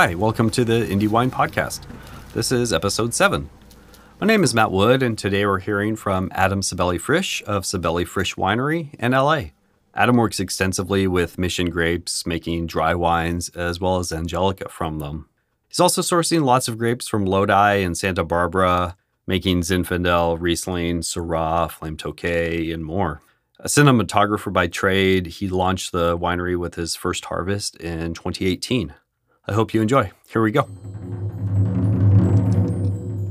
Hi, welcome to the Indie Wine Podcast. This is episode 7. My name is Matt Wood, and today we're hearing from Adam Sabelli Frisch of Sabelli Frisch Winery in LA. Adam works extensively with Mission grapes, making dry wines as well as Angelica from them. He's also sourcing lots of grapes from Lodi and Santa Barbara, making Zinfandel, Riesling, Syrah, Flame Tokay, and more. A cinematographer by trade, he launched the winery with his first harvest in 2018. I hope you enjoy. Here we go.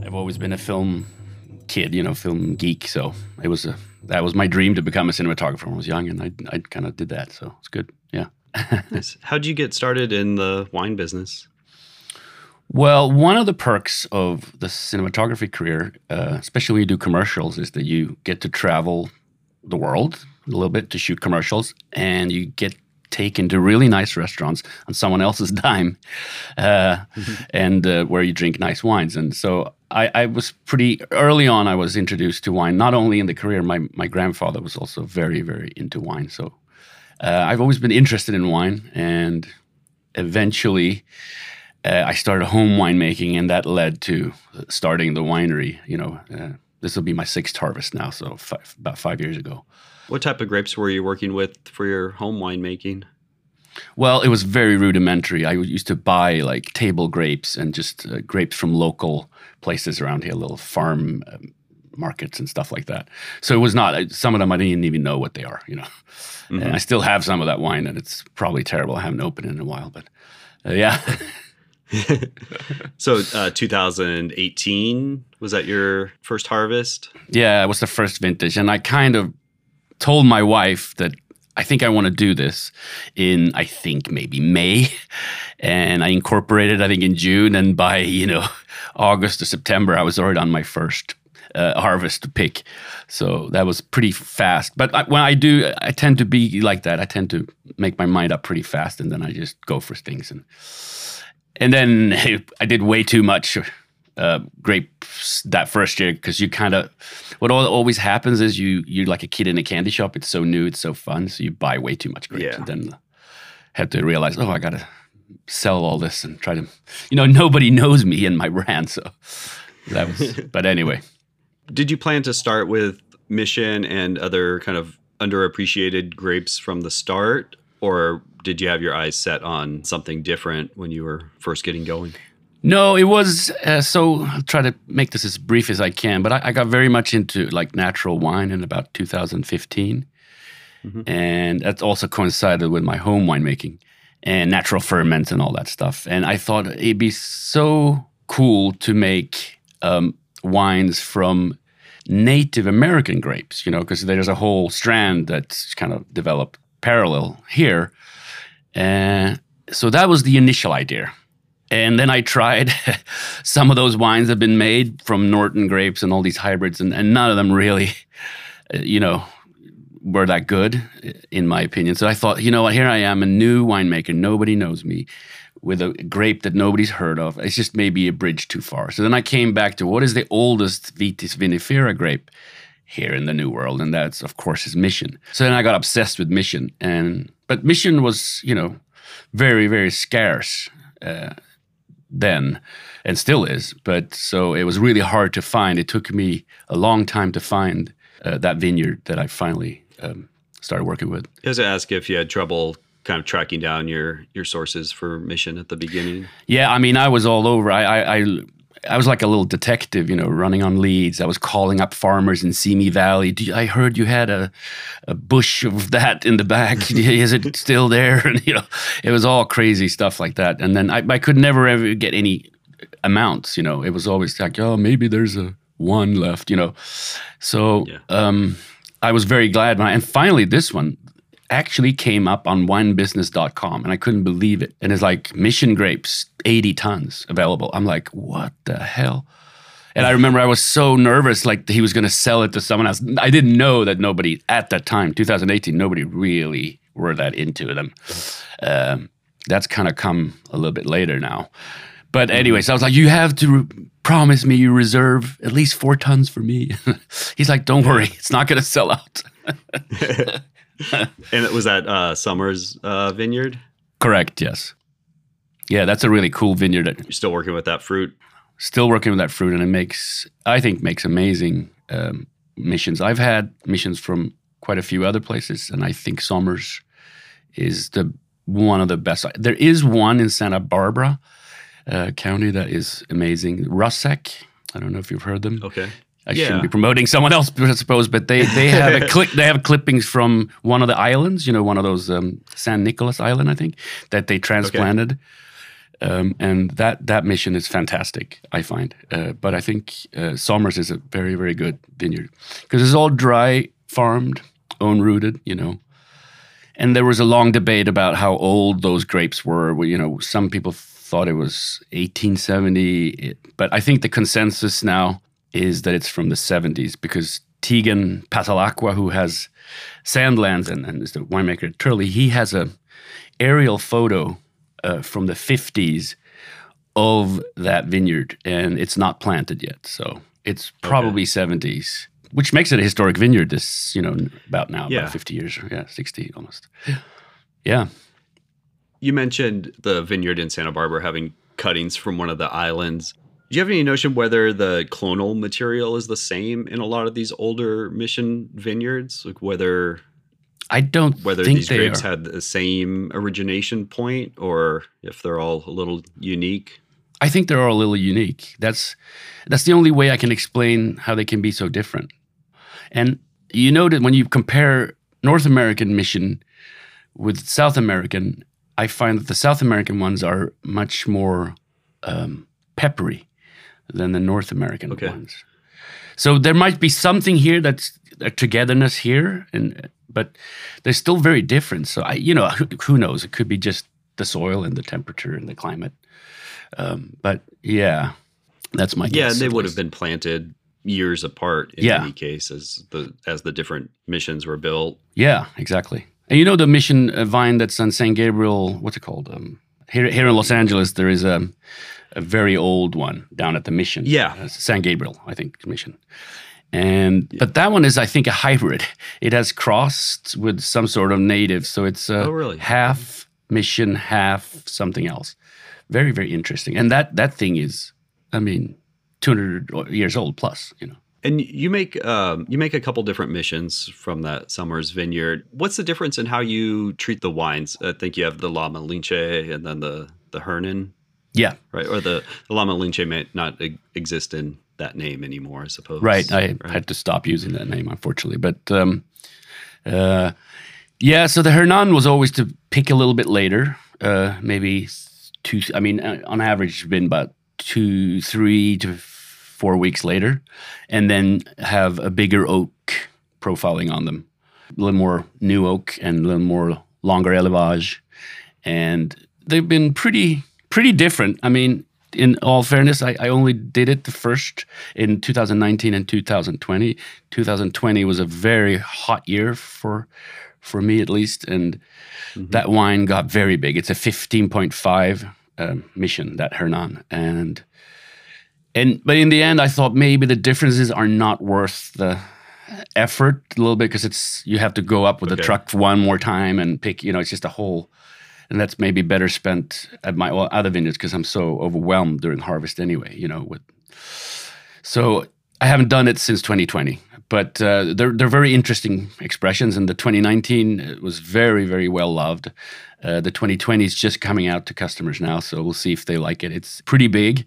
I've always been a film kid, you know, film geek. So it was a that was my dream to become a cinematographer when I was young, and I I kind of did that. So it's good. Yeah. How did you get started in the wine business? Well, one of the perks of the cinematography career, uh, especially when you do commercials, is that you get to travel the world a little bit to shoot commercials, and you get taken to really nice restaurants on someone else's dime, uh, mm-hmm. and uh, where you drink nice wines. And so I, I, was pretty early on. I was introduced to wine not only in the career. My my grandfather was also very very into wine. So uh, I've always been interested in wine, and eventually. Uh, I started home winemaking, and that led to starting the winery. You know, uh, this will be my sixth harvest now, so five, about five years ago. What type of grapes were you working with for your home winemaking? Well, it was very rudimentary. I used to buy like table grapes and just uh, grapes from local places around here, little farm um, markets and stuff like that. So it was not uh, some of them I didn't even know what they are, you know. Mm-hmm. And I still have some of that wine, and it's probably terrible. I haven't opened it in a while, but uh, yeah. so uh, 2018 was that your first harvest? Yeah, it was the first vintage, and I kind of told my wife that I think I want to do this in I think maybe May, and I incorporated I think in June, and by you know August or September I was already on my first uh, harvest to pick, so that was pretty fast. But I, when I do, I tend to be like that. I tend to make my mind up pretty fast, and then I just go for things and. And then I did way too much uh, grapes that first year because you kind of what always happens is you you're like a kid in a candy shop. It's so new, it's so fun, so you buy way too much grapes, yeah. and then had to realize, oh, I gotta sell all this and try to, you know, nobody knows me and my brand, so that was. but anyway, did you plan to start with Mission and other kind of underappreciated grapes from the start, or did you have your eyes set on something different when you were first getting going? No, it was uh, so. I'll try to make this as brief as I can, but I, I, got very much into like natural wine in about 2015, mm-hmm. and that also coincided with my home winemaking and natural ferments and all that stuff. And I thought it'd be so cool to make um, wines from Native American grapes, you know, because there's a whole strand that's kind of developed parallel here. And so that was the initial idea and then I tried some of those wines have been made from Norton grapes and all these hybrids, and, and none of them really, uh, you know, were that good, in my opinion. So I thought, you know what, here I am, a new winemaker. Nobody knows me with a grape that nobody's heard of. It's just maybe a bridge too far. So then I came back to what is the oldest Vitis vinifera grape here in the New World? And that's, of course, his Mission. So then I got obsessed with Mission. and But Mission was, you know, very, very scarce. Uh, then and still is. But so it was really hard to find. It took me a long time to find uh, that vineyard that I finally um, started working with. I was to ask if you had trouble kind of tracking down your your sources for mission at the beginning. Yeah, I mean, I was all over. I, I, I I was like a little detective, you know, running on leads. I was calling up farmers in Simi Valley. You, I heard you had a, a bush of that in the back. Is it still there? And you know, it was all crazy stuff like that. And then I, I could never ever get any amounts. You know, it was always like, oh, maybe there's a one left. You know, so yeah. um, I was very glad. When I, and finally, this one, actually came up on winebusiness.com and I couldn't believe it. And it's like mission grapes, 80 tons available. I'm like, what the hell? And I remember I was so nervous, like he was going to sell it to someone else. I didn't know that nobody at that time, 2018, nobody really were that into them. Um, that's kind of come a little bit later now. But anyways, I was like, you have to promise me you reserve at least four tons for me. He's like, don't worry, it's not going to sell out. and it was at uh, Summers uh, Vineyard. Correct. Yes. yeah, that's a really cool vineyard. You're still working with that fruit. Still working with that fruit, and it makes I think makes amazing um, missions. I've had missions from quite a few other places, and I think Sommers is the one of the best. There is one in Santa Barbara uh, County that is amazing. Rusack. I don't know if you've heard them. Okay. I Yeah. shouldn't be promoting someone else, I suppose, but they they have a clip. They have clippings from one of the islands. You know, one of those um, San Nicolas Island, I think, that they transplanted. Um, and that that mission is fantastic, I find. Uh, but I think uh, Somers is a very very good vineyard because it's all dry farmed, own rooted. You know, and there was a long debate about how old those grapes were. Well, You know, some people thought it was 1870, but I think the consensus now is that it's from the 70s because Tegan Passalacqua, who has Sandlands and, and is the winemaker at Turley, he has a aerial photo uh, from the 50s of that vineyard, and it's not planted yet, so it's probably 70s. Which makes it a historic vineyard. This, you know, about now, Yeah. about fifty years, yeah, sixty almost. Yeah, You mentioned the vineyard in Santa Barbara having cuttings from one of the islands. Do you have any notion whether the clonal material is the same in a lot of these older mission vineyards? Like whether I don't whether think these grapes are. had the same origination point or if they're all a little unique? I think they're all a little unique. That's that's the only way I can explain how they can be so different. And you know that when you compare North American mission with South American, I find that the South American ones are much more um, peppery than the North American Okay. ones. So there might be something here that's a togetherness here, and but they're still very different. So I, you know, who, who knows? It could be just the soil and the temperature and the climate. Um, but yeah, that's my guess. Yeah, and they would have been planted years apart in Yeah. any case as the as the different missions were built. Yeah, exactly. And you know the mission uh, vine that's on San Gabriel. What's it called? Um, here, here in Los Angeles, there is a, a very old one down at the mission. Yeah. Uh, San Gabriel, I think mission. And but that one is, I think, a hybrid. It has crossed with some sort of native, so it's uh, Oh, really? half mission, half something else. Very, very interesting. And that that thing is, I mean, two hundred years old plus. You know. And you make um, you make a couple different missions from that Summers Vineyard. What's the difference in how you treat the wines? I think you have the La Malinche and then the the Hernan, Yeah. right? Or the, the La Malinche may not e- exist in that name anymore, I suppose. Right. I had to stop using that name, unfortunately. But um, uh, yeah, so the Hernan was always to pick a little bit later, uh, maybe two. I mean, uh, on average, it's been about two, three to four weeks later, and then have a bigger oak profiling on them, a little more new oak and a little more longer élevage, and they've been pretty pretty different. I mean, in all fairness, I, I only did it the first in 2019 and 2020. 2020 was a very hot year for for me at least, and that wine got very big. It's a 15.5 um, mission that Hernan, and and but in the end, I thought maybe the differences are not worth the effort a little bit because it's you have to go up with the truck one more time and pick. You know, it's just a whole and that's maybe better spent at my other vineyards because I'm so overwhelmed during harvest anyway. You know, with so I haven't done it since 2020, but uh, they're they're very interesting expressions. And the 2019 was very very well loved. Uh, the 2020 is just coming out to customers now, so we'll see if they like it. It's pretty big,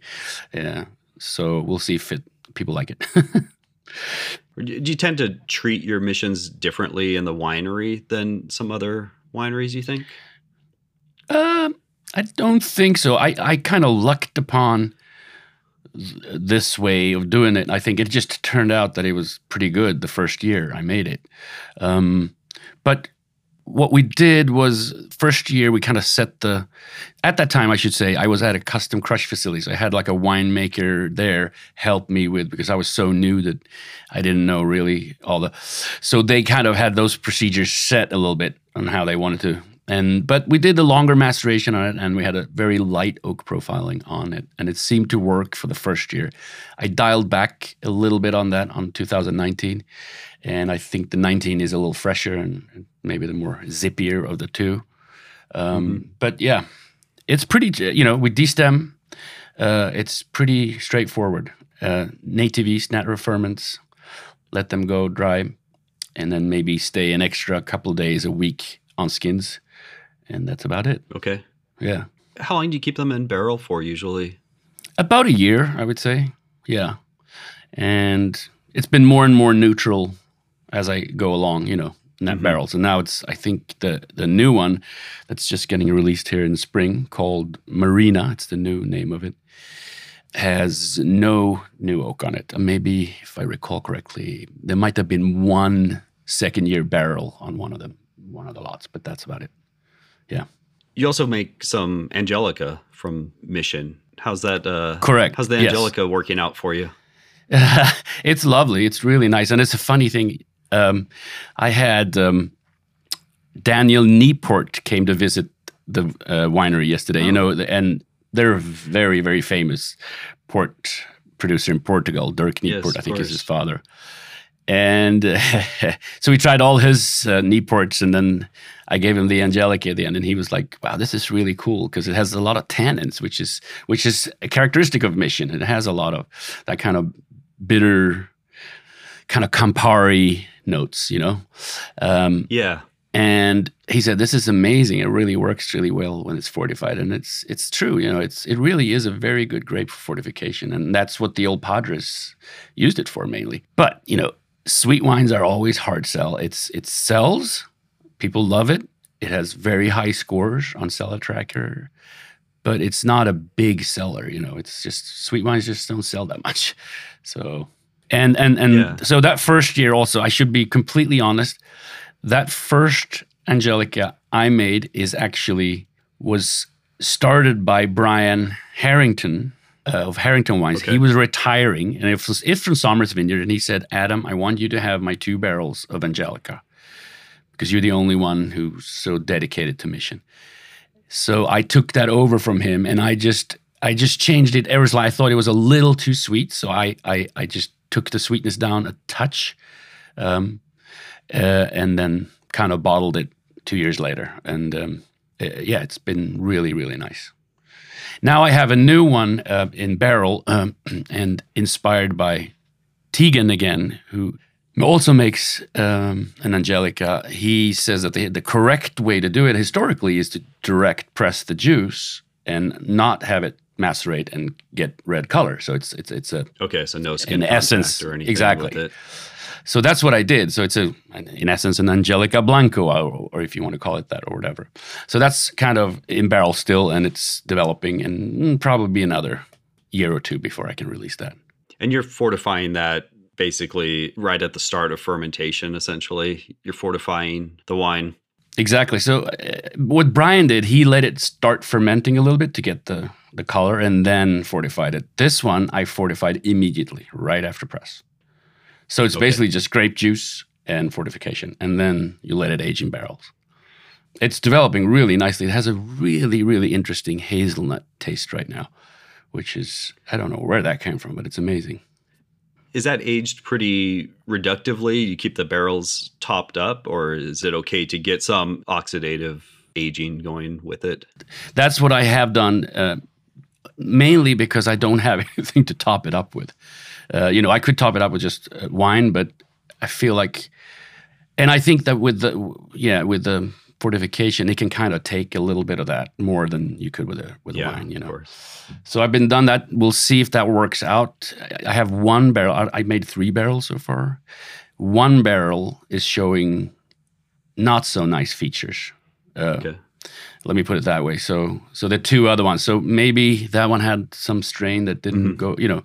yeah. So we'll see if it, people like it. Do you tend to treat your missions differently in the winery than some other wineries? You think? Um, I don't think so. I, I kind of lucked upon this way of doing it. I think it just turned out that it was pretty good the first year I made it. Um, but what we did was first year we kind of set the at that time I should say I was at a custom crush facility. So I had like a winemaker there help me with because I was so new that I didn't know really all the so they kind of had those procedures set a little bit on how they wanted to and but we did the longer maceration on it and we had a very light oak profiling on it and it seemed to work for the first year. I dialed back a little bit on that on 2019 and i think the 19 is a little fresher and maybe the more zippier of the two. Um, but yeah it's pretty, you know, with D-stem, uh, it's pretty straightforward. Uh, native yeast, natural ferments, let them go dry, and then maybe stay an extra couple days a week on skins, and that's about it. Okay. Yeah, How long do you keep them in barrel for usually? about a year, I would say. Yeah, and it's been more and more neutral as I go along. You know, in that mm-hmm. barrels, and now it's I think the the new one that's just getting released here in spring called Marina. It's the new name of it. Has no new oak on it. Maybe if I recall correctly, there might have been one second year barrel on one of them, one of the lots, but that's about it. Yeah. You also make some Angelica from Mission. How's that? Uh, Correct. How's the Yes. Angelica working out for you? it's lovely. It's really nice, and it's a funny thing. Um, I had um, Daniel Niepoort came to visit the uh, winery yesterday. You know, and they're a very, very famous port producer in Portugal. Dirk Yes, Niepoort, I of think, is his father. And so we tried all his uh, Niepoorts, and then I gave him the Angelica at the end, and he was like, "Wow, this is really cool because it has a lot of tannins, which is which is a characteristic of Mission. It has a lot of that kind of bitter, kind of Campari notes, you know." Um, Yeah. and he said, "This is amazing. It really works really well when it's fortified." And it's it's true. You know, it's it really is a very good grape for fortification, and that's what the old Padres used it for mainly. But you know, sweet wines are always hard sell. It's it sells. People love it. It has very high scores on Cellar Tracker, but it's not a big seller. You know, it's just sweet wines just don't sell that much. So, and and and Yeah. so that first year also, I should be completely honest that first Angelica I made is actually was started by Bryan Harrington uh, of Harrington Wines. Okay. He was retiring, and it was it's from Somers Vineyard, and he said, "Adam, I want you to have my two barrels of Angelica because you're the only one who's so dedicated to mission." So I took that over from him, and I just I just changed it. Ever I thought it was a little too sweet, so I I, I just took the sweetness down a touch, um, uh, and then kind of bottled it two years later. And um, uh, yeah, it's been really really nice. Now I have a new one uh, in barrel, um, and inspired by Tegan again, who also makes um, an Angelica. He says that the, the correct way to do it historically is to direct press the juice and not have it macerate and get red color. So it's it's it's a Okay. So no skin In essence, or anything exactly. So that's what I did. So it's a in essence an Angelica Blanco, or, or if you want to call it that, or whatever. So that's kind of in barrel still, and it's developing, and probably another year or two before I can release that. And you're fortifying that basically right at the start of fermentation, essentially. You're fortifying the wine. Exactly. So uh, what Bryan did, he let it start fermenting a little bit to get the the color, and then fortified it. This one I fortified immediately, right after press. So it's Okay. basically just grape juice and fortification, and then you let it age in barrels. It's developing really nicely. It has a really, really interesting hazelnut taste right now, which is I don't know where that came from, but it's amazing. Is that aged pretty reductively? You keep the barrels topped up, or is it okay to get some oxidative aging going with it? That's what I have done, uh, mainly because I don't have anything to top it up with. Uh, you know, I could top it up with just uh, wine, but I feel like, and I think that with the yeah with the fortification, it can kind of take a little bit of that more than you could with a with a wine. You know, so I've been done that. We'll see if that works out. I- I have one barrel. I- I made three barrels so far. One barrel is showing not so nice features. Uh, Okay. Let me put it that way. So, so the two other ones. So maybe that one had some strain that didn't go, you know,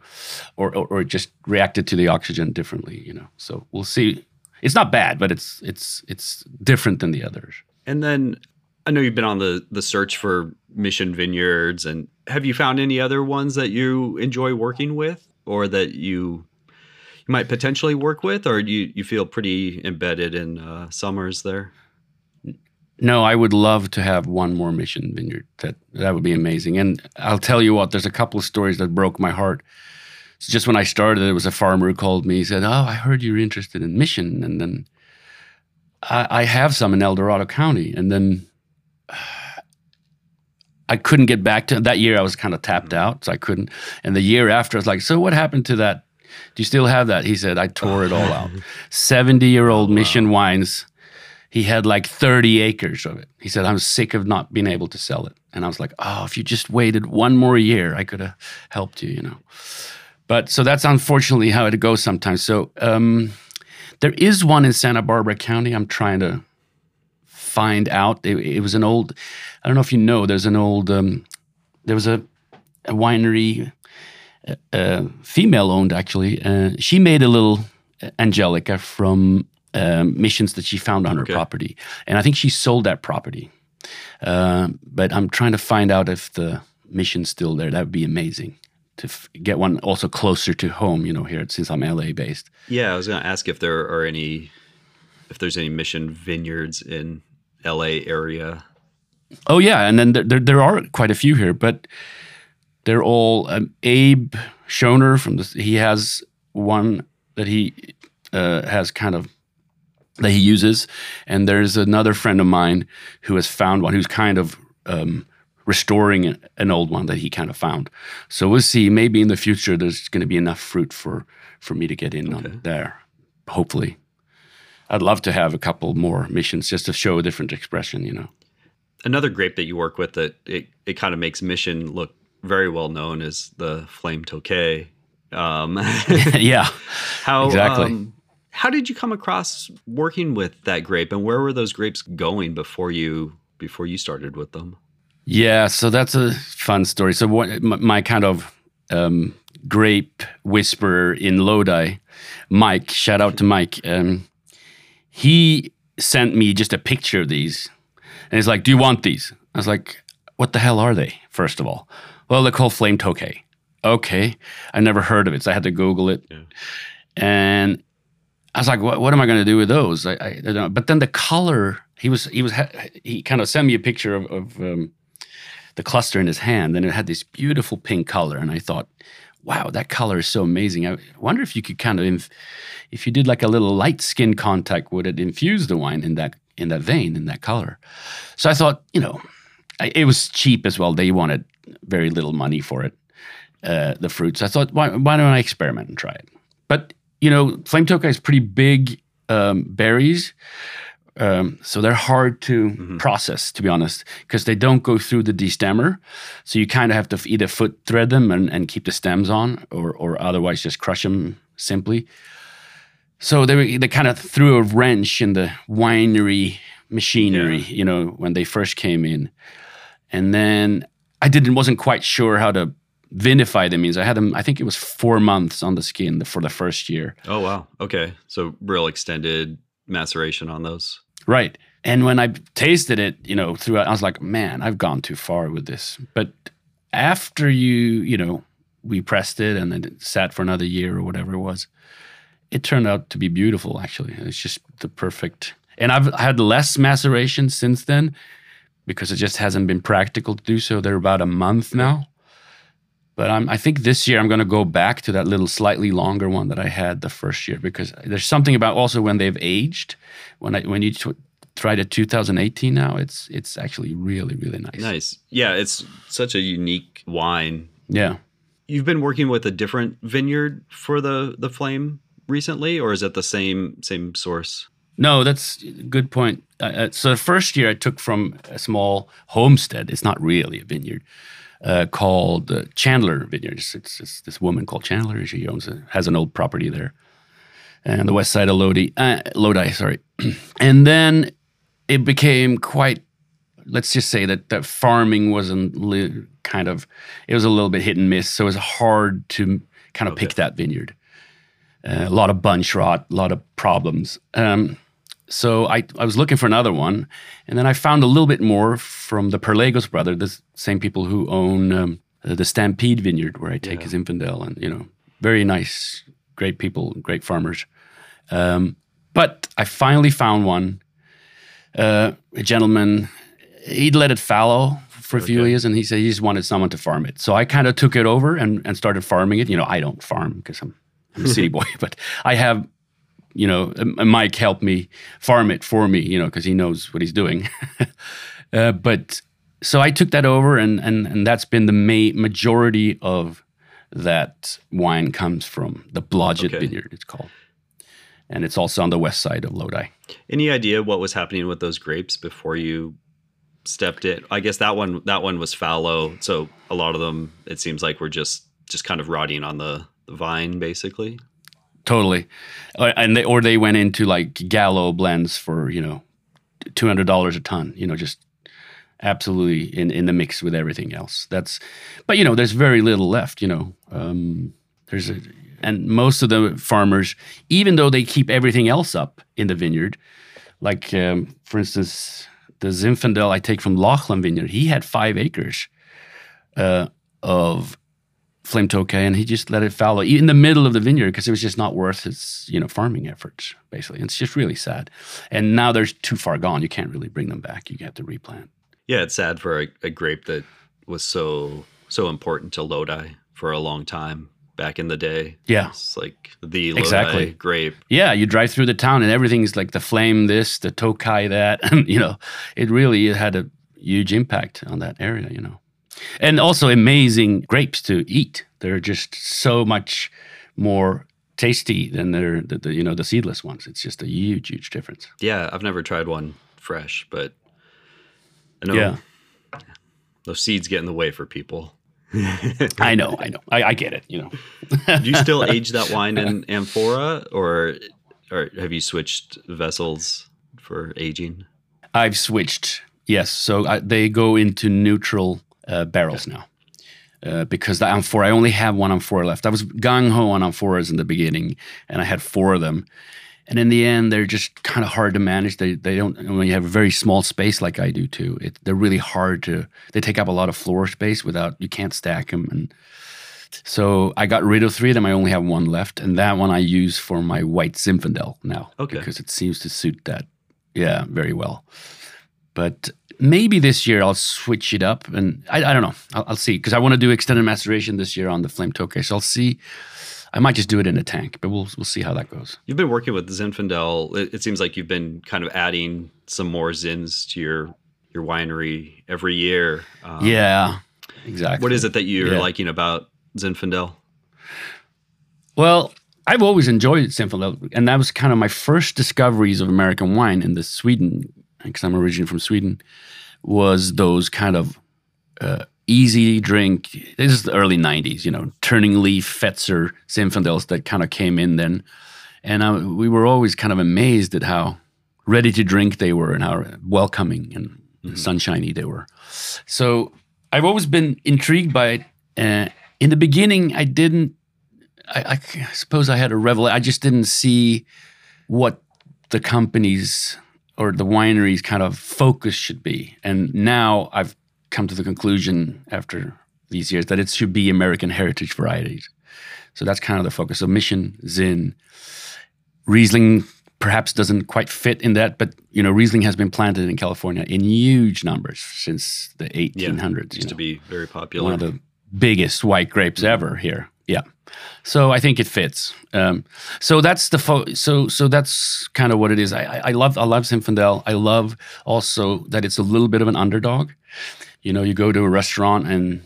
or, or or just reacted to the oxygen differently, you know. So we'll see. It's not bad, but it's it's it's different than the others. And then I know you've been on the the search for Mission Vineyards, and have you found any other ones that you enjoy working with, or that you you might potentially work with, or you you feel pretty embedded in uh, Summers there? No, I would love to have one more mission vineyard. That that would be amazing. And I'll tell you what, there's a couple of stories that broke my heart. So just when I started, there was a farmer who called me. He said, "Oh, I heard you're interested in mission," and then I, I have some in El Dorado County, and then I couldn't get back to that year. I was kind of tapped mm-hmm. out, so I couldn't. And the year after, I was like, "So what happened to that? Do you still have that?" He said, "I tore it all out. Seventy-year-old oh, Mission Wines. He had like thirty acres of it. He said, "I'm sick of not being able to sell it." And I was like, "Oh, if you just waited one more year, I could have helped you." You know. But so that's unfortunately how it goes sometimes. So um, there is one in Santa Barbara County. I'm trying to find out. It, it was an old. I don't know if you know. There's an old. Um, there was a, a winery, uh, uh, female owned actually. Uh, she made a little Angelica from um, missions that she found on Okay. her property, and I think she sold that property. Uh, but I'm trying to find out if the mission's still there. That would be amazing to get one also closer to home. You know, here since I'm LA based. Yeah, I was going to ask if there are any, if there's any mission vineyards in L.A. area. Oh yeah, and then there, there, there are quite a few here, but they're all um, Abe Schoener from the. He has one that he uh, has kind of that he uses, and there's another friend of mine who has found one who's kind of um, restoring an old one that he kind of found. So we'll see. Maybe in the future there's going to be enough fruit for for me to get in Okay. on there. Hopefully, I'd love to have a couple more missions just to show a different expression. You know. Another grape that you work with that it, it kind of makes Mission look very well known is the Flame Tokay. Um, yeah. how Exactly. um, how did you come across working with that grape, and where were those grapes going before you before you started with them? Yeah, so that's a fun story. So what, my, my kind of um, grape whisperer in Lodi, Mike. Shout out to Mike. Um, he sent me just a picture of these, and he's like, "Do you want these?" I was like, "What the hell are they?" First of all, well, they're called Flame Tokay. Okay, I never heard of it, so I had to Google it, Yeah. and I was like, "What, what am I going to do with those?" I, I, I don't know. But then the color, he was he was, he kind of sent me a picture of, of um, the cluster in his hand, and it had this beautiful pink color, and I thought, "Wow, that color is so amazing." I wonder if you could kind of, if you did like a little light skin contact, would it infuse the wine in that in that vein in that color? So I thought, you know, it was cheap as well. They wanted very little money for it, uh, the fruits. I thought, why, why don't I experiment and try it? But you know, flame tokay is pretty big um, berries, um, so they're hard to Mhm. process, to be honest, because they don't go through the destemmer. So you kind of have to either foot thread them and, and keep the stems on, or or otherwise just crush them simply. So they were, they kind of threw a wrench in the winery machinery, you know, when they first came in, and then I didn't wasn't quite sure how to vinify them. Means I had them. I think it was four months on the skin for the first year. Oh wow, okay, so real extended maceration on those. Right. And when I tasted it, you know, throughout, I was like, man, I've gone too far with this. But after you, you know, we pressed it and then it sat for another year or whatever it was, it turned out to be beautiful, actually. It's just the perfect. And I've had less maceration since then because it just hasn't been practical to do so. They're about a month now. But I'm, I think this year I'm going to go back to that little slightly longer one that I had the first year because there's something about also when they've aged. When I when you t- try the 2018 now, it's it's actually really really nice. Nice, yeah, it's such a unique wine. Yeah. You've been working with a different vineyard for the the flame recently, or is it the same same source? No, that's a good point. Uh, so the first year I took from a small homestead. It's not really a vineyard. Uh, called uh, Chandler Vineyards. It's, it's this woman called Chandler. She owns a, has an old property there, and the west side of Lodi. Uh, Lodi, sorry. and then it became quite. Let's just say that that farming wasn't li- kind of. It was a little bit hit and miss, so it was hard to kind of pick that vineyard. Uh, a lot of bunch rot, a lot of problems. Um, so I, I was looking for another one, and then I found a little bit more from the Perlegos brother, the same people who own um, uh, the Stampede Vineyard, where I take Yeah. Zinfandel, and you know, very nice, great people, great farmers. Um, but I finally found one. Uh, a gentleman, he'd let it fallow for a few Okay. years, and he said he just wanted someone to farm it. So I kind of took it over and, and started farming it. You know, I don't farm because I'm, I'm a city boy, but I have you know, Mike helped me farm it for me, you know, because he knows what he's doing. uh, but so I took that over, and and and that's been the ma- majority of that wine comes from the Blodgett Okay. Vineyard. It's called, and it's also on the west side of Lodi. Any idea what was happening with those grapes before you stepped in? I guess that one that one was fallow, so a lot of them it seems like were just just kind of rotting on the, the vine, basically. Totally, Uh, and they or they went into like Gallo blends for you know two hundred dollars a ton. You know, just absolutely in in the mix with everything else. That's, but you know, there's very little left. You know, um, there's a and most of the farmers, even though they keep everything else up in the vineyard, like um, for instance, the Zinfandel I take from Lachlan Vineyard, he had five acres uh, of flame tokay and he just let it fallow in the middle of the vineyard because it was just not worth his you know farming efforts basically. It's just really sad. And now they're too far gone. You can't really bring them back. You have to replant. Yeah, it's sad for a, a grape that was so so important to Lodi for a long time back in the day. yeah. It's like the Lodi Exactly. grape. yeah you drive through the town and everything's like the flame this the tokay that and you know. It really had a huge impact on that area you know and also amazing grapes to eat they're just so much more tasty than they're the, the you know the seedless ones it's just a huge huge difference Yeah, I've never tried one fresh, but I know Yeah. those seeds get in the way for people. I know, I know. I, I get it, you know. Do you still age that wine in amphora, or or have you switched vessels for aging? I've switched. Yes, so I, they go into neutral uh, barrels now. Uh, because the amphora, I only have one amphora left. I was gung ho on amphoras in the beginning, and I had four of them. And in the end, they're just kind of hard to manage. They they don't when you have a very small space like I do too. It, they're really hard to. They take up a lot of floor space without you can't stack them. And so I got rid of three of them. I only have one left, and that one I use for my white Zinfandel now. Okay. because it seems to suit that. Yeah, very well. But maybe this year I'll switch it up, and I, I don't know. I'll, I'll see because I want to do extended maceration this year on the Flame Tokay. So I'll see. I might just do it in a tank, but we'll we'll see how that goes. You've been working with Zinfandel. It, it seems like you've been kind of adding some more zins to your your winery every year. Um, yeah, exactly. What is it that you're Yeah. liking about Zinfandel? Well, I've always enjoyed Zinfandel, and that was kind of my first discoveries of American wine in the Sweden, because I'm originally from Sweden, was those kind of uh, easy drink. This is the early '90s, you know, Turning Leaf, Fetzer, Zinfandels that kind of came in then, and uh, we were always kind of amazed at how ready to drink they were and how welcoming and sunshiny they were. So I've always been intrigued by it. Uh, in the beginning, I didn't. I, I suppose I had a revel. I just didn't see what the companies or the wineries kind of focus should be. And now I've come to the conclusion after these years that it should be American heritage varieties. So that's kind of the focus. So Mission, Zin, Riesling perhaps doesn't quite fit in that, but you know Riesling has been planted in California in huge numbers since the 1800s. you Used to know be very popular. one of the biggest white grapes mm-hmm. ever here. Yeah, so I think it fits. Um, so that's the fo- so so that's kind of what it is. I, I I love I love Zinfandel. I love also that it's a little bit of an underdog. You know, you go to a restaurant and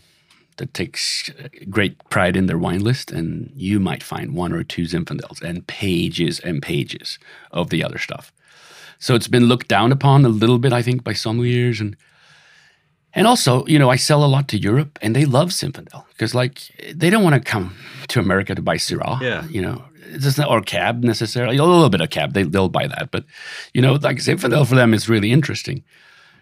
that takes great pride in their wine list, and you might find one or two Zinfandels and pages and pages of the other stuff. So it's been looked down upon a little bit, I think, by sommeliers and and also, you know, I sell a lot to Europe, and they love Zinfandel because, like, they don't want to come to America to buy Syrah. Yeah. you know, it's not or Cab necessarily. A little bit of Cab, they they'll buy that, but you know, like Zinfandel for them is really interesting,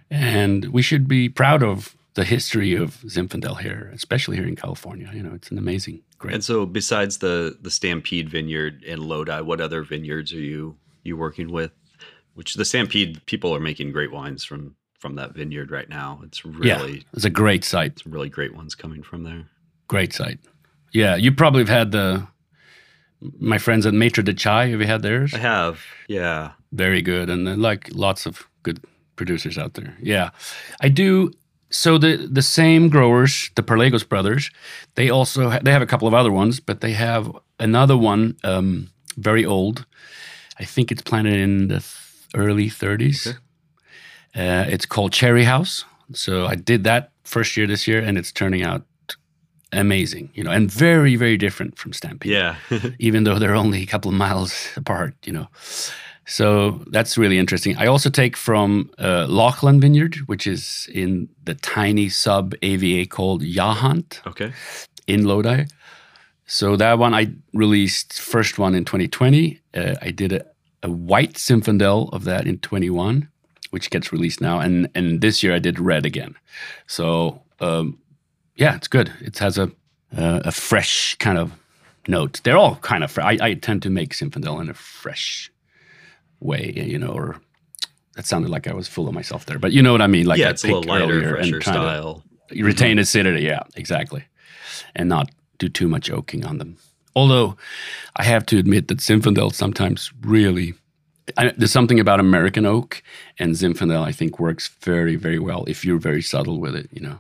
and we should be proud of the history of Zinfandel here, especially here in California. You know, it's an amazing grape. And so, besides the the Stampede Vineyard in Lodi, what other vineyards are you you working with? Which the Stampede people are making great wines from from that vineyard right now. It's yeah, really it's a great site. some really great ones coming from there. Great site. Yeah, you probably have had the my friends at Maitre de Chai. Have you had theirs? I have, yeah. very good and like lots of good producers out there yeah i do so the the same growers the perlegos brothers they also ha- they have a couple of other ones but they have another one um, very old i think it's planted in the th- early 30s Okay. Uh, it's called cherry house So I did that first year this year, and it's turning out amazing, you know, and very, very different from Stampede. Yeah. even though they're only a couple of miles apart, you know. So that's really interesting. I also take from uh, Lachlan Vineyard, which is in the tiny sub AVA called Jahant okay. in Lodi. So that one I released first one in 2020. Uh, I did a, a white Zinfandel of that in 21, which gets released now, and and this year I did red again. So um, yeah, it's good. It has a uh, a fresh kind of note. They're all kind of. Fr- I, I tend to make Zinfandel in a fresh way, you know, or that sounded like I was full of myself there, but you know what I mean. Like yeah, I it's a little lighter, fresher and try to style. retain acidity. Yeah, exactly, and not do too much oaking on them. Although I have to admit that Zinfandel sometimes really. I, there's something about American oak and Zinfandel I think works very, very well if you're very subtle with it. You know,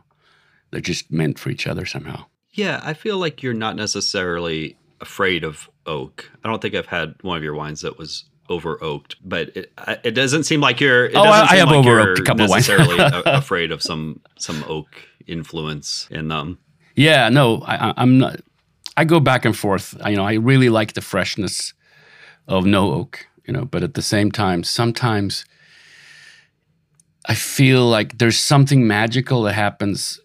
they're just meant for each other somehow. Yeah, I feel like you're not necessarily afraid of oak. I don't think I've had one of your wines that was over oaked, but it, it doesn't seem like you're. It Oh, I- I have like over-oaked you're a couple of wines. necessarily afraid of some some oak influence in them. Yeah, no, I, I- I'm not. I go back and forth. I, you know, I really like the freshness of no oak. You know, but at the same time, sometimes I feel like there's something magical that happens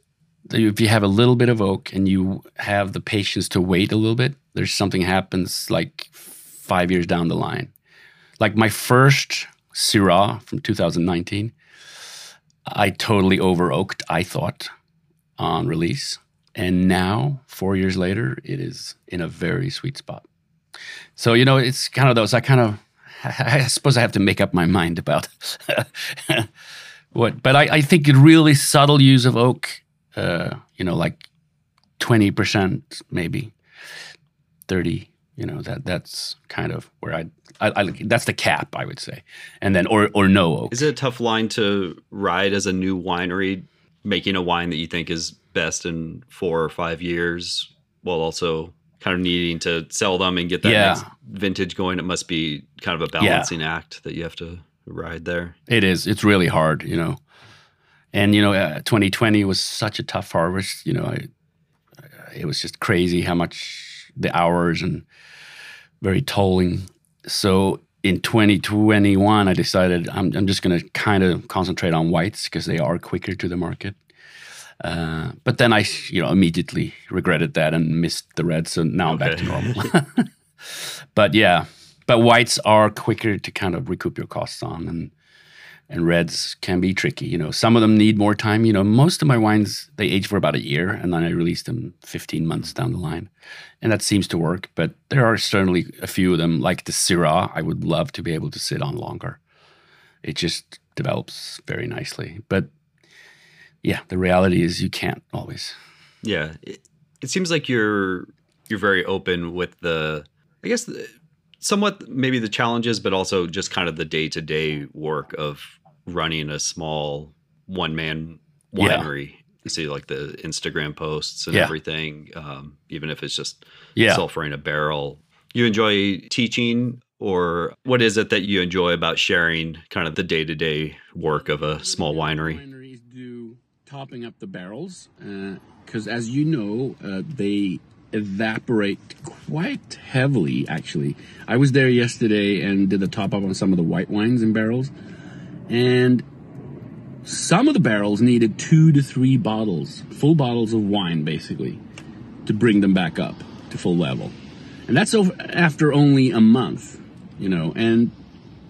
if you have a little bit of oak and you have the patience to wait a little bit. There's something happens like five years down the line. Like my first Syrah from 2019, I totally over oaked. I thought on release. And now, four years later, it is in a very sweet spot. So, you know, it's kind of those, I kind of, I suppose I have to make up my mind about what, but I, I think a really subtle use of oak, uh, you know, like 20% maybe, 30, you know, that that's kind of where I, I, I that's the cap, I would say. And then, or, or no oak. Is it a tough line to ride as a new winery, making a wine that you think is best in four or five years, while also kind of needing to sell them and get that Yeah. next vintage going? It must be kind of a Yeah. balancing act that you have to ride there. It is. It's really hard, you know. And you know, uh, 2020 was such a tough harvest. You know, I, it was just crazy how much the hours and very tolling. So in 2021, I decided I'm, I'm just going to kind of concentrate on whites because they are quicker to the market. Uh, but then I, you know, immediately regretted that and missed the reds. So now I'm back to normal. but yeah, but whites are quicker to kind of recoup your costs on, and and reds can be tricky. You know, some of them need more time. You know, most of my wines they age for about a year, and then I release them 15 months down the line, and that seems to work. But there are certainly a few of them, like the Syrah, I would love to be able to sit on longer. It just develops very nicely, but yeah, the reality is you can't always. Yeah, it, it seems like you're you're very open with the, I guess, the, somewhat maybe the challenges, but also just kind of the day to day work of running a small one man Yeah. winery. You see, like the Instagram posts and Yeah. everything, um, even if it's just Yeah. sulfuring a barrel. You enjoy teaching, or what is it that you enjoy about sharing kind of the day to day work of a small winery? Topping up the barrels because, as you know, uh, they evaporate quite heavily. Actually, I was there yesterday and did the top up on some of the white wines in barrels, and some of the barrels needed two to three bottles, full bottles of wine, basically, to bring them back up to full level, and that's over after only a month, you know, and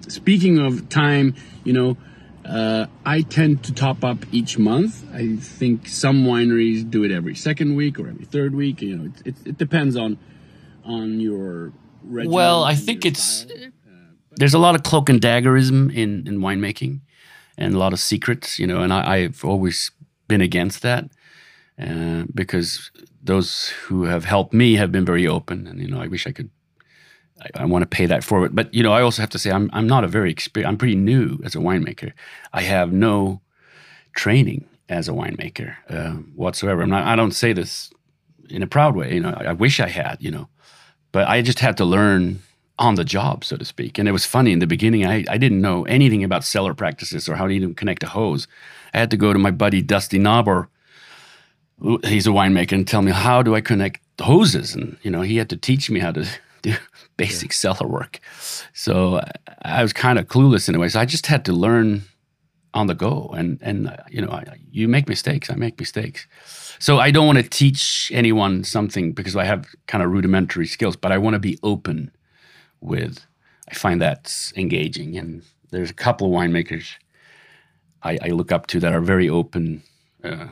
speaking of time, you know, uh, I tend to top up each month. I think some wineries do it every second week or every third week. You know, it, it, it depends on on your. Well, I think it's style. there's a lot of cloak and daggerism in in winemaking, and a lot of secrets, you know. And I, I've always been against that uh, because those who have helped me have been very open, and you know, I wish I could. I, I want to pay that forward, but you know, I also have to say I'm I'm not a very experienced. I'm pretty new as a winemaker. I have no training as a winemaker uh, whatsoever. I'm not. I don't say this in a proud way. You know, I, I wish I had. You know, but I just had to learn on the job, so to speak. And it was funny in the beginning. I, I didn't know anything about cellar practices or how to even connect a hose. I had to go to my buddy Dusty Nabor. He's a winemaker, and tell me how do I connect hoses, and you know he had to teach me how to do basic cellar work. So I, was kind of clueless in a way. So I just had to learn on the go, and and you know I, you make mistakes, I make mistakes. So I don't want to teach anyone something because I have kind of rudimentary skills, but I want to be open with. I find that engaging, and there's a couple of winemakers I, I look up to that are very open uh,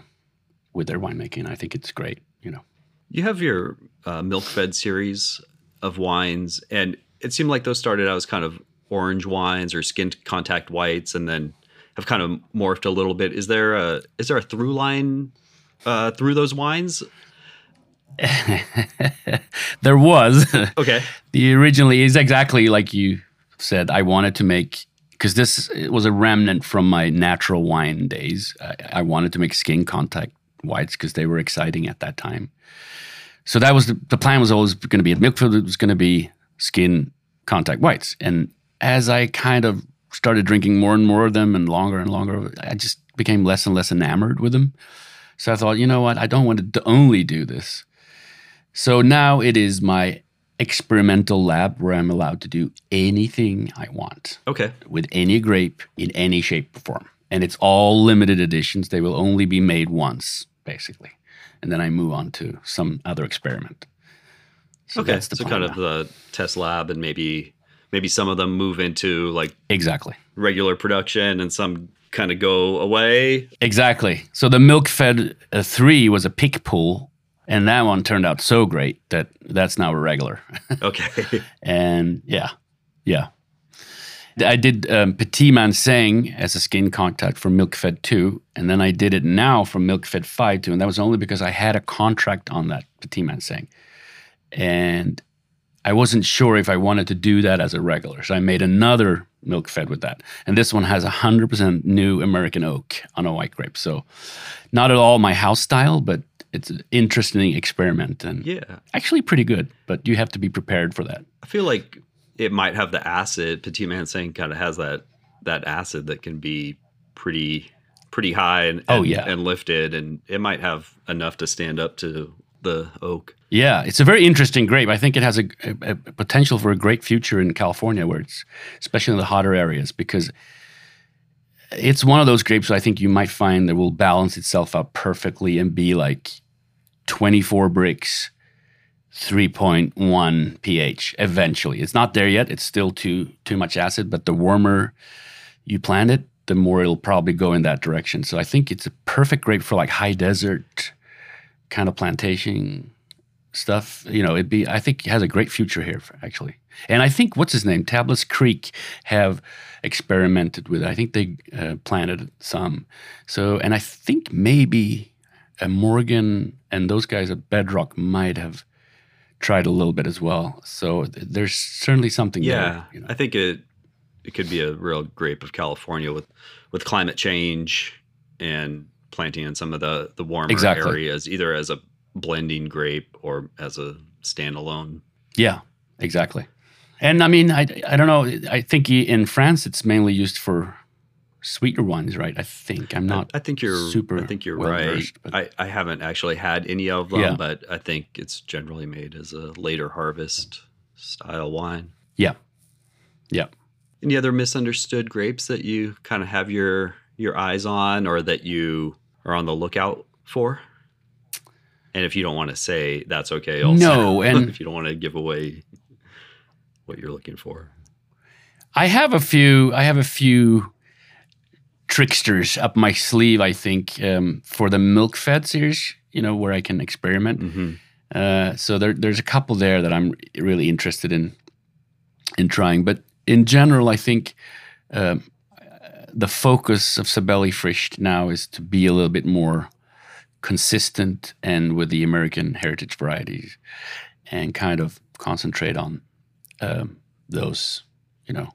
with their winemaking. I think it's great. You know, You have your uh, milk fed series of wines, and it seemed like those started out as kind of orange wines or skin contact whites, and then have kind of morphed a little bit. Is there a is there a through line uh, through those wines? there was Okay, the originally is exactly like you said. I wanted to make because this was a remnant from my natural wine days. I, I wanted to make skin contact whites because they were exciting at that time. So that was the, the plan was always going to be at Milk Fed. It was going to be skin contact whites, and as I kind of started drinking more and more of them and longer and longer, I just became less and less enamored with them. So I thought, you know what, I don't want to only do this. So now it is my experimental lab where I'm allowed to do anything I want okay, with any grape in any shape or form. And it's all limited editions. They will only be made once, basically. And then I move on to some other experiment. So okay. that's so kind of now. the test lab, and maybe maybe some of them move into like exactly. regular production, and some kind of go away. Exactly. So the Milk Fed uh, 3 was a Picpoul, and that one turned out so great that that's now a regular. Okay, and yeah, yeah. I did um, Petit Manseng as a skin contact for Milk Fed 2, and then I did it now for Milk Fed 5 too, and that was only because I had a contract on that Petit Manseng. And I wasn't sure if I wanted to do that as a regular, so I made another Milk Fed with that. And this one has 100% new American oak on a white grape. So not at all my house style, but it's an interesting experiment and yeah. actually pretty good, but you have to be prepared for that. I feel like it might have the acid. Petit Manseng kind of has that that acid that can be pretty pretty high and, Oh, and- yeah. and lifted, and it might have enough to stand up to the oak. Yeah, it's a very interesting grape. I think it has a, a, a potential for a great future in California, where it's especially in the hotter areas, because it's one of those grapes I think you might find that will balance itself out perfectly and be like 24 Brix, 3.1 pH eventually. It's not there yet. It's still too too much acid, but the warmer you plant it, the more it'll probably go in that direction. So I think it's a perfect grape for like high desert kind of plantation stuff. You know, it'd be. I think it has a great future here, actually. And I think what's his name, Tablas Creek, have experimented with. it. I think they uh, planted some. So, and I think maybe Morgan and those guys at Bedrock might have tried a little bit as well. So th- there's certainly something. Yeah, there, you know. I think it it could be a real grape of California with with climate change and planting in some of the the warmer Exactly. areas, either as a blending grape or as a standalone. Yeah, exactly. And I mean, I, I don't know. I think in France it's mainly used for sweeter wines, right? I think I'm not. I, I think you're super I think you're right. I, I haven't actually had any of them, Yeah. but I think it's generally made as a later harvest style wine. yeah, yeah. Any other misunderstood grapes that you kind of have your your eyes on or that you are on the lookout for? And if you don't want to say, that's okay. Also. No, and- if you don't want to give away what you're looking for. I have a few. I have a few tricksters up my sleeve. I think um, for the milk fed series, you know, where I can experiment. hmm Uh, so there, there's a couple there that I'm really interested in in trying. But in general, I think um, the focus of Sabelli Frisch now is to be a little bit more consistent and with the American heritage varieties, and kind of concentrate on um, those, you know,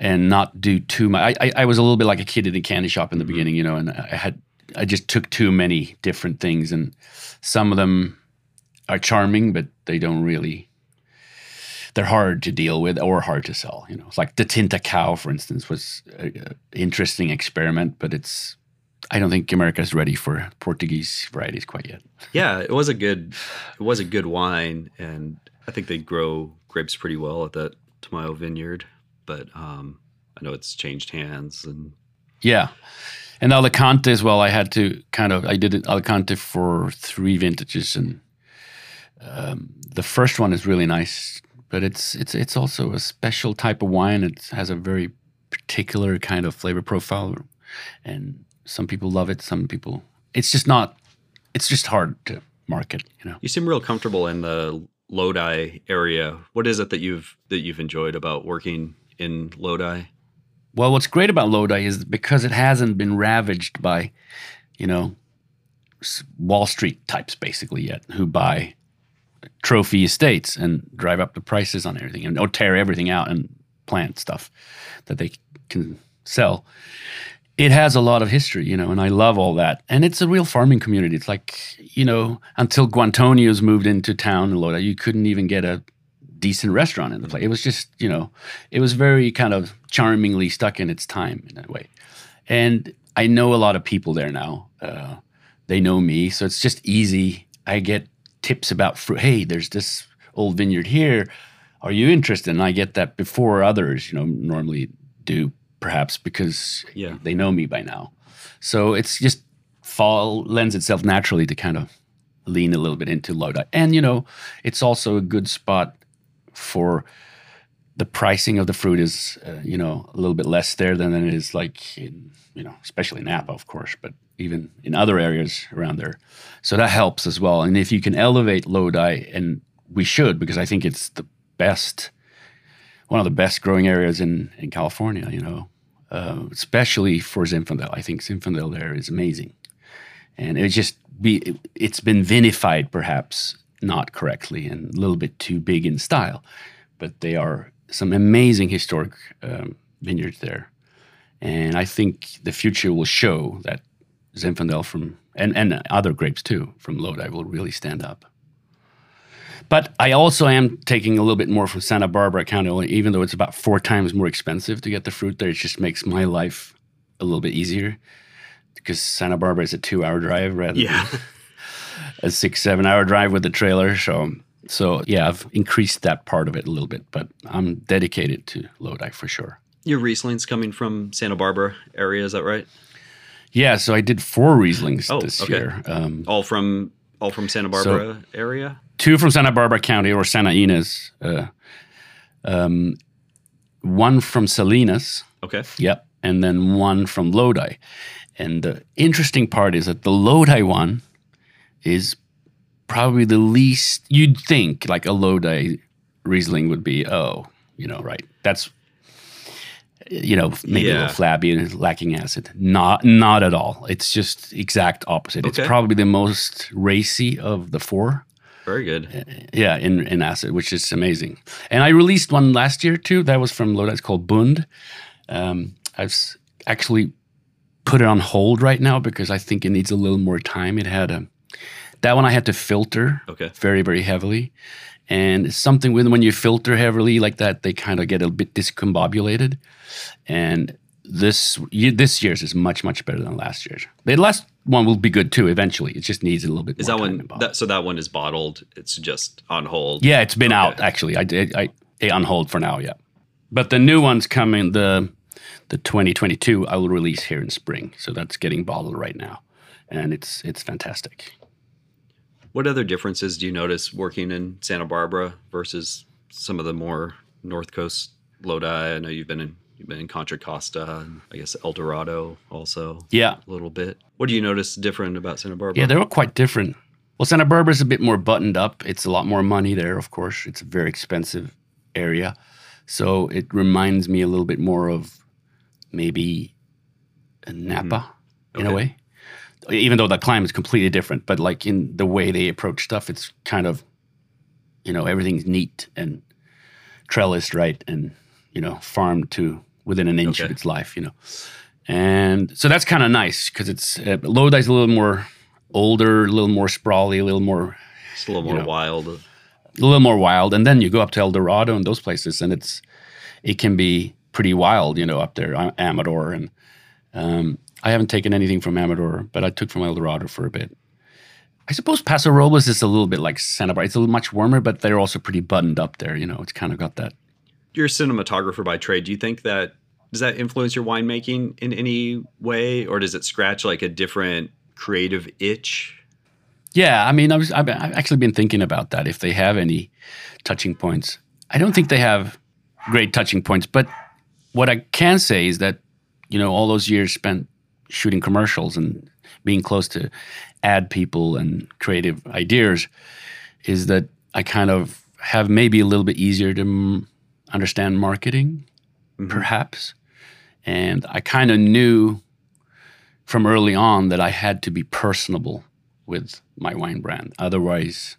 and not do too much. I, I, I was a little bit like a kid in a candy shop in the mm-hmm. beginning, you know, and I had I just took too many different things, and some of them are charming, but they don't really they're hard to deal with or hard to sell. You know, it's like the Tinta Cão, for instance, was an interesting experiment, but it's I don't think America's ready for Portuguese varieties quite yet. Yeah, it was a good it was a good wine, and I think they grow grapes pretty well at that Tamayo vineyard. But um, I know it's changed hands, and Yeah. And Alicante as well. I had to kind of I did Alicante for three vintages, and um, the first one is really nice, but it's it's it's also a special type of wine. It has a very particular kind of flavor profile, and some people love it. Some people, it's just not. It's just hard to market, you know. you seem real comfortable in the Lodi area. What is it that you've that you've enjoyed about working in Lodi? Well, what's great about Lodi is because it hasn't been ravaged by, you know, Wall Street types basically yet, who buy trophy estates and drive up the prices on everything and or tear everything out and plant stuff that they can sell. It has a lot of history, you know, and I love all that. And it's a real farming community. It's like, you know, until Guantonios moved into town in Lodi, you couldn't even get a decent restaurant in the place. It was just, you know, it was very kind of charmingly stuck in its time in a way. And I know a lot of people there now. Uh, they know me, so it's just easy. I get tips about fruit. Hey, there's this old vineyard here. Are you interested? And I get that before others, you know, normally do, perhaps because Yeah. they know me by now. So it's just fall lends itself naturally to kind of lean a little bit into Lodi. And you know, it's also a good spot for the pricing of the fruit is uh, you know a little bit less there than it is like in you know especially Napa of course but even in other areas around there. So that helps as well. And if you can elevate Lodi and we should because I think it's the best one of the best growing areas in in California you know uh, especially for Zinfandel. I think Zinfandel there is amazing. And it just be it, it's been vinified perhaps not correctly and a little bit too big in style but they are some amazing historic um, vineyards there and i think the future will show that zinfandel from and, and other grapes too from lodi will really stand up but I also am taking a little bit more from Santa Barbara County, even though it's about four times more expensive to get the fruit there. It just makes my life a little bit easier because Santa Barbara is a two-hour drive rather Yeah. a six seven hour drive with the trailer so so yeah i've increased that part of it a little bit but i'm dedicated to lodi for sure Your Riesling's coming from Santa Barbara area, is that right? yeah so i did four rieslings Oh, this okay. year um, All from all from Santa Barbara area? two from santa barbara county or santa ynez uh, um, one from salinas Okay. Yep. And then one from Lodi. And the interesting part is that the Lodi one is probably the least you'd think like a Lodi Riesling would be, oh, you know, right. That's you know, maybe a little flabby and lacking acid. Not not at all. It's just exact opposite. Okay. It's probably the most racy of the four. Very good. Yeah, in, in acid, which is amazing. And I released one last year too. That was from Lodi. It's called Bund. Um, I've actually put it on hold right now because I think it needs a little more time. It had a that one I had to filter Okay. very very heavily, and it's something with when you filter heavily like that, they kind of get a bit discombobulated. And this this year's is much much better than last year's. The last one will be good too eventually. It just needs a little bit. Is more that one that so that one is bottled? It's just on hold. Yeah, it's been out actually. I did I, I on hold for now. Yeah, but the new one's coming. The the 2022 I will release here in spring. So that's getting bottled right now, and it's it's fantastic. What other differences do you notice working in Santa Barbara versus some of the more North Coast Lodi? I know you've been in you've been in Contra Costa and I guess El Dorado also Yeah, a little bit. What do you notice different about Santa Barbara? yeah, they were quite different. Well, Santa Barbara is a bit more buttoned up. It's a lot more money there, of course. It's a very expensive area, so it reminds me a little bit more of maybe a Napa mm-hmm. in a way. Even though the climate is completely different, but like in the way they approach stuff, it's kind of, you know, everything's neat and trellised right, and you know, farmed to within an inch of its life, you know. And so that's kind of nice because it's uh, Lodi's a little more older, a little more sprawly, a little more It's a little more know. wild. a little more wild. And then you go up to El Dorado and those places, and it's it can be pretty wild, you know, up there, uh, Amador. And um, I haven't taken anything from Amador, but I took from El Dorado for a bit. I suppose Paso Robles is a little bit like Santa Barbara. It's a little much warmer, but they're also pretty buttoned up there. You know, it's kind of got that. You're a cinematographer by trade. Do you think that does that influence your winemaking in any way, or does it scratch like a different creative itch? Yeah, I mean, I was, I've, I've actually been thinking about that. If they have any touching points, I don't think they have great touching points. But what I can say is that you know all those years spent shooting commercials and being close to ad people and creative ideas is that I kind of have maybe a little bit easier to m- understand marketing, mm-hmm. perhaps. And I kind of knew from early on that I had to be personable with my wine brand. Otherwise,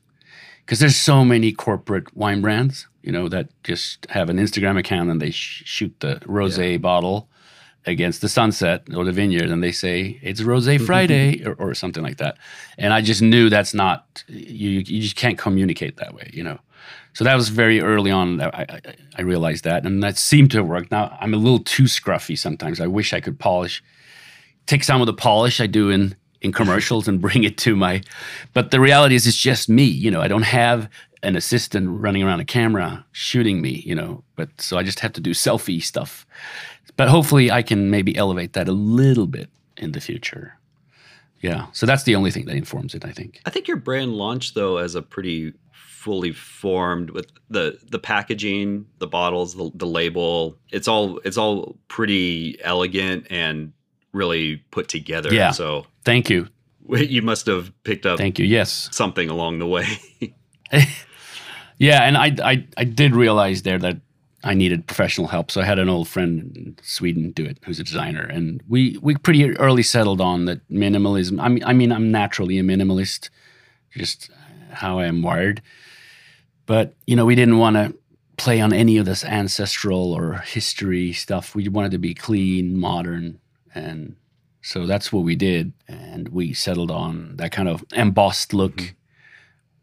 because there's so many corporate wine brands, you know, that just have an Instagram account and they sh- shoot the rosé yeah. bottle against the sunset or the vineyard and they say it's rosé mm-hmm, friday mm-hmm. or, or, something like that. And i just knew that's not you you just can't communicate that way you know? So that was very early on I, I, I realized that and that seemed to work. Now i'm a little too scruffy sometimes. I wish i could polish take some of the polish i do in in commercials and bring it to my but the reality is it's just me you know? I don't have an assistant running around a camera shooting me you know? But so i just have to do selfie stuff but hopefully I can maybe elevate that a little bit in the future. Yeah. So that's the only thing that informs it, I think. I think your brand launched though as a pretty fully formed with the the packaging, the bottles, the, the label. It's all it's all pretty elegant and really put together. Yeah. So thank you. You must have picked up. Thank you. Yes. Something along the way. yeah, and I, I I did realize there that I needed professional help. So I had an old friend in Sweden do it, who's a designer, and we we pretty early settled on that minimalism. I mean, I mean, I'm naturally a minimalist, just how I am wired. But you know, we didn't want to play on any of this ancestral or history stuff. We wanted to be clean, modern, and so that's what we did. And we settled on that kind of embossed look. Mm-hmm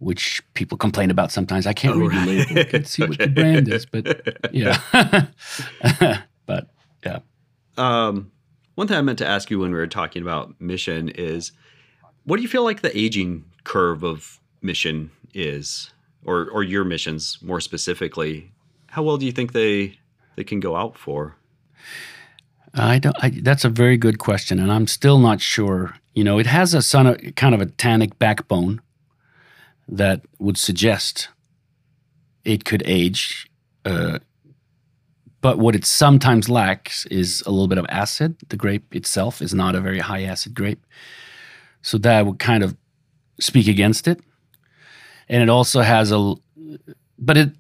which people complain about sometimes. I can't oh, read right. the label. I can see okay. what the brand is, but yeah. but yeah. Um, one thing I meant to ask you when we were talking about mission is, what do you feel like the aging curve of mission is, or or your missions more specifically? How well do you think they they can go out for? I don't. I, that's a very good question, and I'm still not sure. You know, it has a son of, kind of a tannic backbone that would suggest it could age. Uh, but what it sometimes lacks is a little bit of acid. The grape itself is not a very high acid grape. So that would kind of speak against it. And it also has a, but it,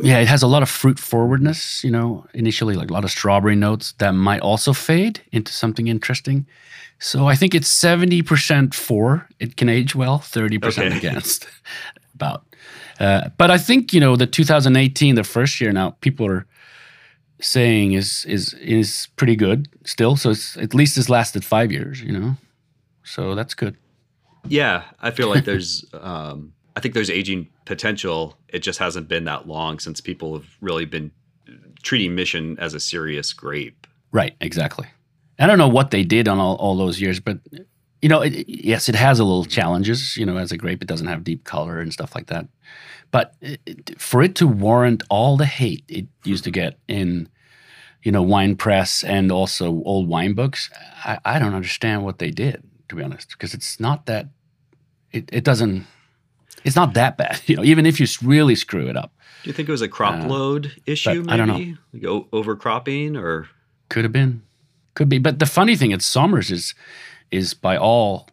yeah, it has a lot of fruit forwardness, you know, initially, like a lot of strawberry notes that might also fade into something interesting. So I think it's 70% for it can age well, 30% okay. against. About. Uh, but I think, you know, the 2018, the first year now, people are saying is is is pretty good still. So it's at least it's lasted five years, you know. So that's good. Yeah, I feel like there's um I think there's aging potential. It just hasn't been that long since people have really been treating mission as a serious grape. Right, exactly. I don't know what they did on all, all those years, but you know, it, yes, it has a little challenges. You know, as a grape, it doesn't have deep color and stuff like that. But it, for it to warrant all the hate it used to get in, you know, wine press and also old wine books, I, I don't understand what they did to be honest, because it's not that. It, it doesn't. It's not that bad, you know. Even if you really screw it up. Do you think it was a crop uh, load issue? Maybe? I don't know. Like o- overcropping or could have been. Could be, but the funny thing at Sommers is, is by all,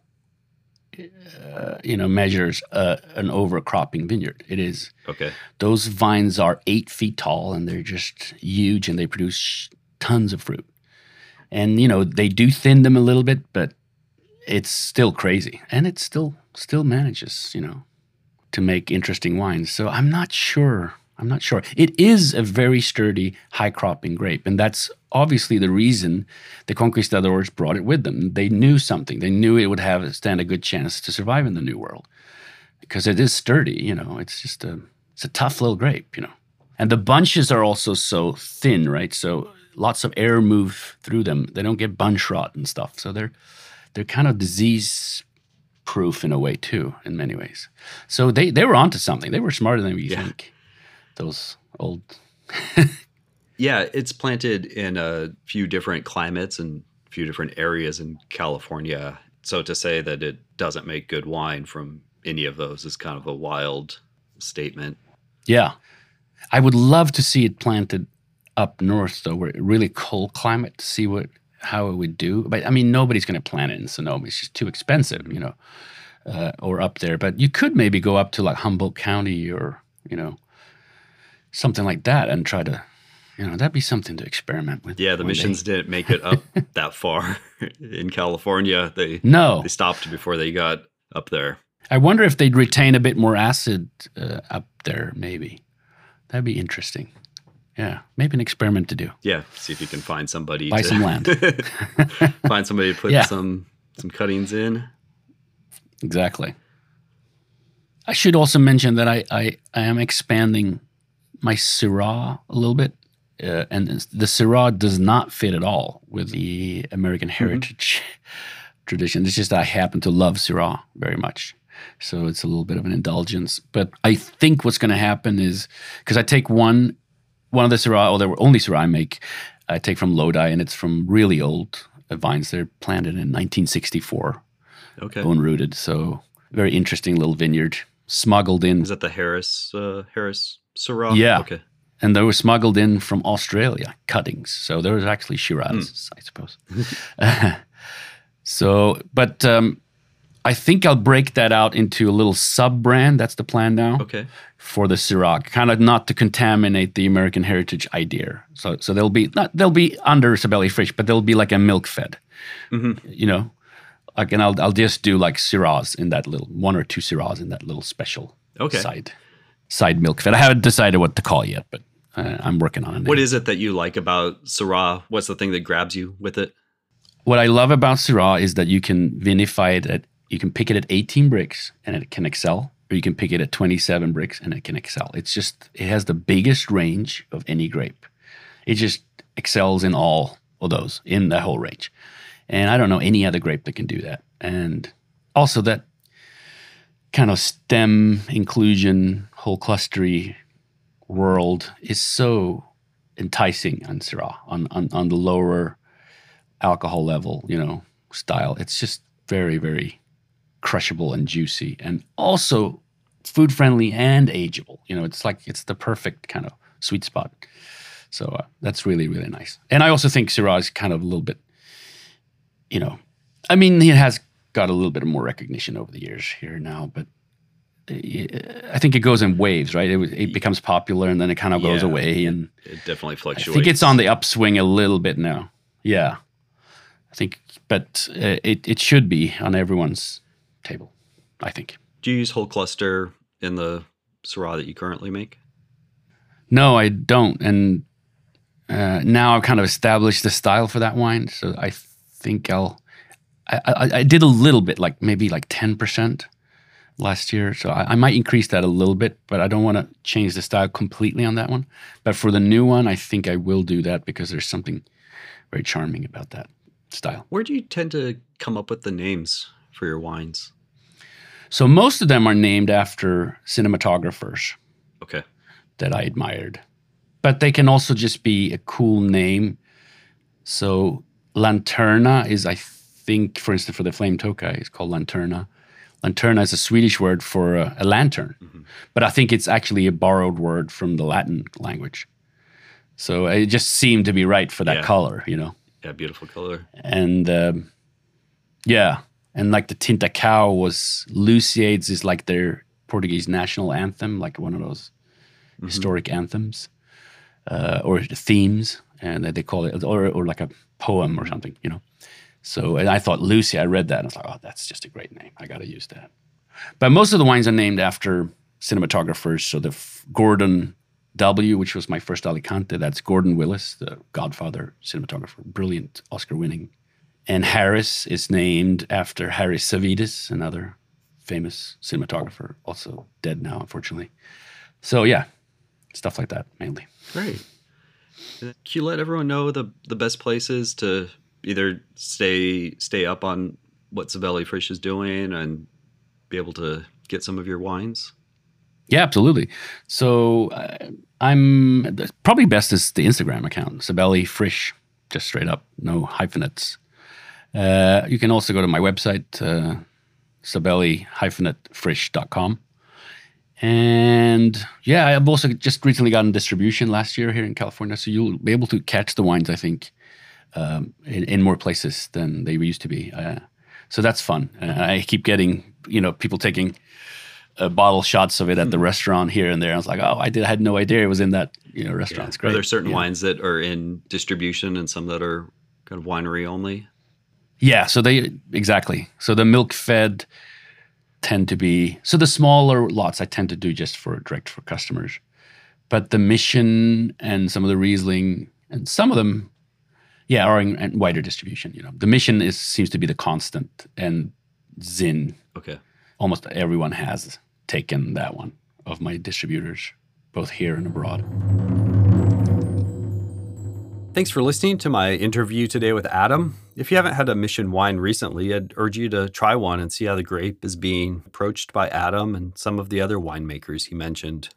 uh, you know, measures uh, an overcropping vineyard. It is. Okay. Those vines are eight feet tall and they're just huge and they produce tons of fruit. And you know they do thin them a little bit, but it's still crazy, and it still still manages, you know, to make interesting wines. So I'm not sure I'm not sure. It is a very sturdy, high cropping grape, and that's obviously the reason the conquistadors brought it with them. They knew something. They knew it would have stand a good chance to survive in the New World because it is sturdy. You know, it's just a it's a tough little grape, you know. And the bunches are also so thin, right? So lots of air move through them. They don't get bunch rot and stuff. So they're they're kind of disease proof in a way too, in many ways. So they they were onto something. They were smarter than we Yeah. think. Those old Yeah, it's planted in a few different climates and a few different areas in California. So to say that it doesn't make good wine from any of those is kind of a wild statement. Yeah. I would love to see it planted up north though, where really cold climate to see what how it would do. But I mean nobody's gonna plant it in Sonoma. It's just too expensive, you know. Uh, or up there. But you could maybe go up to like Humboldt County or, you know, something like that and try to you know, that'd be something to experiment with. Yeah, the one day. missions didn't make it up that far in California. They No. they stopped before they got up there. I wonder if they'd retain a bit more acid uh, up there, maybe. That'd be interesting. Yeah, maybe an experiment to do. Yeah, see if you can find somebody Buy to some land. find somebody to put Yeah. some some cuttings in. Exactly. I should also mention that I, I, I am expanding my Syrah a little bit. Uh, and the Syrah does not fit at all with the American heritage tradition. It's just that I happen to love Syrah very much. So it's a little bit of an indulgence. But I think what's going to happen is because I take one one of the Syrah, or the only Syrah I make, I take from Lodi, and it's from really old vines. They're planted in 1964 Okay. bone rooted. So very interesting little vineyard smuggled in, Is that the Harris uh, Harris Syrah? Yeah. Okay. and they were smuggled in from Australia cuttings. So there was actually Shiraz, I suppose. so, but um, I think I'll break that out into a little sub brand. That's the plan now Okay. for the Syrah, kind of not to contaminate the American heritage idea. So, so they'll be not they'll be under Sabelli Frisch, but they'll be like a milk fed. You know, like, and I'll I'll just do like Syrahs in that little one or two Syrahs in that little special Okay. side side milk fed. I haven't decided what to call yet, but uh, I'm working on it. What is it that you like about Syrah? What's the thing that grabs you with it? what I love about Syrah is that you can vinify it at you can pick it at 18 Brix and it can excel, or you can pick it at 27 Brix and it can excel. It's just it has the biggest range of any grape. It just excels in all of those in the whole range. And I don't know any other grape that can do that. And also that kind of stem inclusion, whole clustery world is so enticing on Syrah, on, on, on the lower alcohol level, you know, style. It's just very, very crushable and juicy and also food friendly and ageable. You know, it's like it's the perfect kind of sweet spot. So uh, that's really, really nice. And I also think Syrah is kind of a little bit, you know, I mean, it has got a little bit more recognition over the years here now, but uh, I think it goes in waves, right? It, it becomes popular and then it kind of goes Yeah. away. And It definitely fluctuates. I think it's on the upswing a little bit now. Yeah, I think, but uh, it it should be on everyone's table. I think. Do you use whole cluster in the Syrah that you currently make? No, I don't, and uh, now I've kind of established the style for that wine, so I think I'll. I, I, I did a little bit, like maybe like ten percent last year, so I, I might increase that a little bit, but I don't want to change the style completely on that one. But for the new one, I think I will do that because there's something very charming about that style. Where do you tend to come up with the names for your wines? So most of them are named after cinematographers Okay. that I admired. But they can also just be a cool name. So Lanterna is, I think, for instance, for the flame tokay, it's called Lanterna. Lanterna is a Swedish word for a, a lantern, but I think it's actually a borrowed word from the Latin language. So it just seemed to be right for that Yeah. color, you know. Yeah, beautiful color. And um, yeah, and like the Tinta Cão was Lusíadas is like their Portuguese national anthem, like one of those historic anthems uh, or themes, and they call it or or like a poem or something, you know. So and I thought Lucy, I read that and I was like, oh, that's just a great name. I got to use that. But most of the wines are named after cinematographers. So the f- Gordon W, which was my first Alicante, that's Gordon Willis, the Godfather cinematographer, brilliant Oscar-winning. And Harris is named after Harris Savides, another famous cinematographer, also dead now, unfortunately. So yeah, stuff like that mainly. Great. Can you let everyone know the the best places to either stay stay up on what Sabelli Frisch is doing and be able to get some of your wines? Yeah, absolutely. So uh, I'm probably best is the Instagram account, Sabelli Frisch, just straight up, no hyphenates. Uh, you can also go to my website, uh, sabelli-frisch.com. And yeah, I've also just recently gotten distribution last year here in California, so you'll be able to catch the wines, I think, um, in, in, more places than they used to be. Uh, so that's fun. Uh, I keep getting, you know, people taking uh, bottle shots of it at the hmm. restaurant here and there. I was like, oh, I did. I had no idea it was in that you know restaurant. Yeah. Are there certain yeah. wines that are in distribution and some that are kind of winery only? Yeah. So they exactly. So the milk fed tend to be so the smaller lots I tend to do just for direct for customers, but the Mission and some of the Riesling and some of them, yeah, are in, in wider distribution. You know, the Mission is seems to be the constant, and Zin. Okay. Almost everyone has taken that one of my distributors, both here and abroad. Thanks for listening to my interview today with Adam. If you haven't had a mission wine recently, I'd urge you to try one and see how the grape is being approached by Adam and some of the other winemakers he mentioned.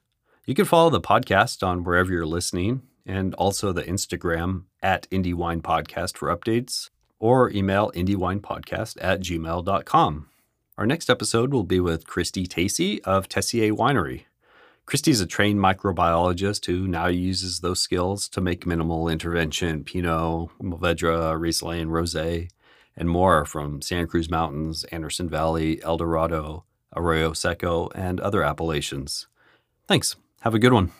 You can follow the podcast on wherever you're listening and also the Instagram at Indie Wine Podcast for updates or email indiewinepodcast at gmail.com. Our next episode will be with Kristie Tacey of Tessier Winery. Kristie's a trained microbiologist who now uses those skills to make minimal intervention Pinot, Mourvedre, Riesling, Rosé, and more from Santa Cruz Mountains, Anderson Valley, El Dorado, Arroyo Seco, and other appellations. Thanks. Have a good one.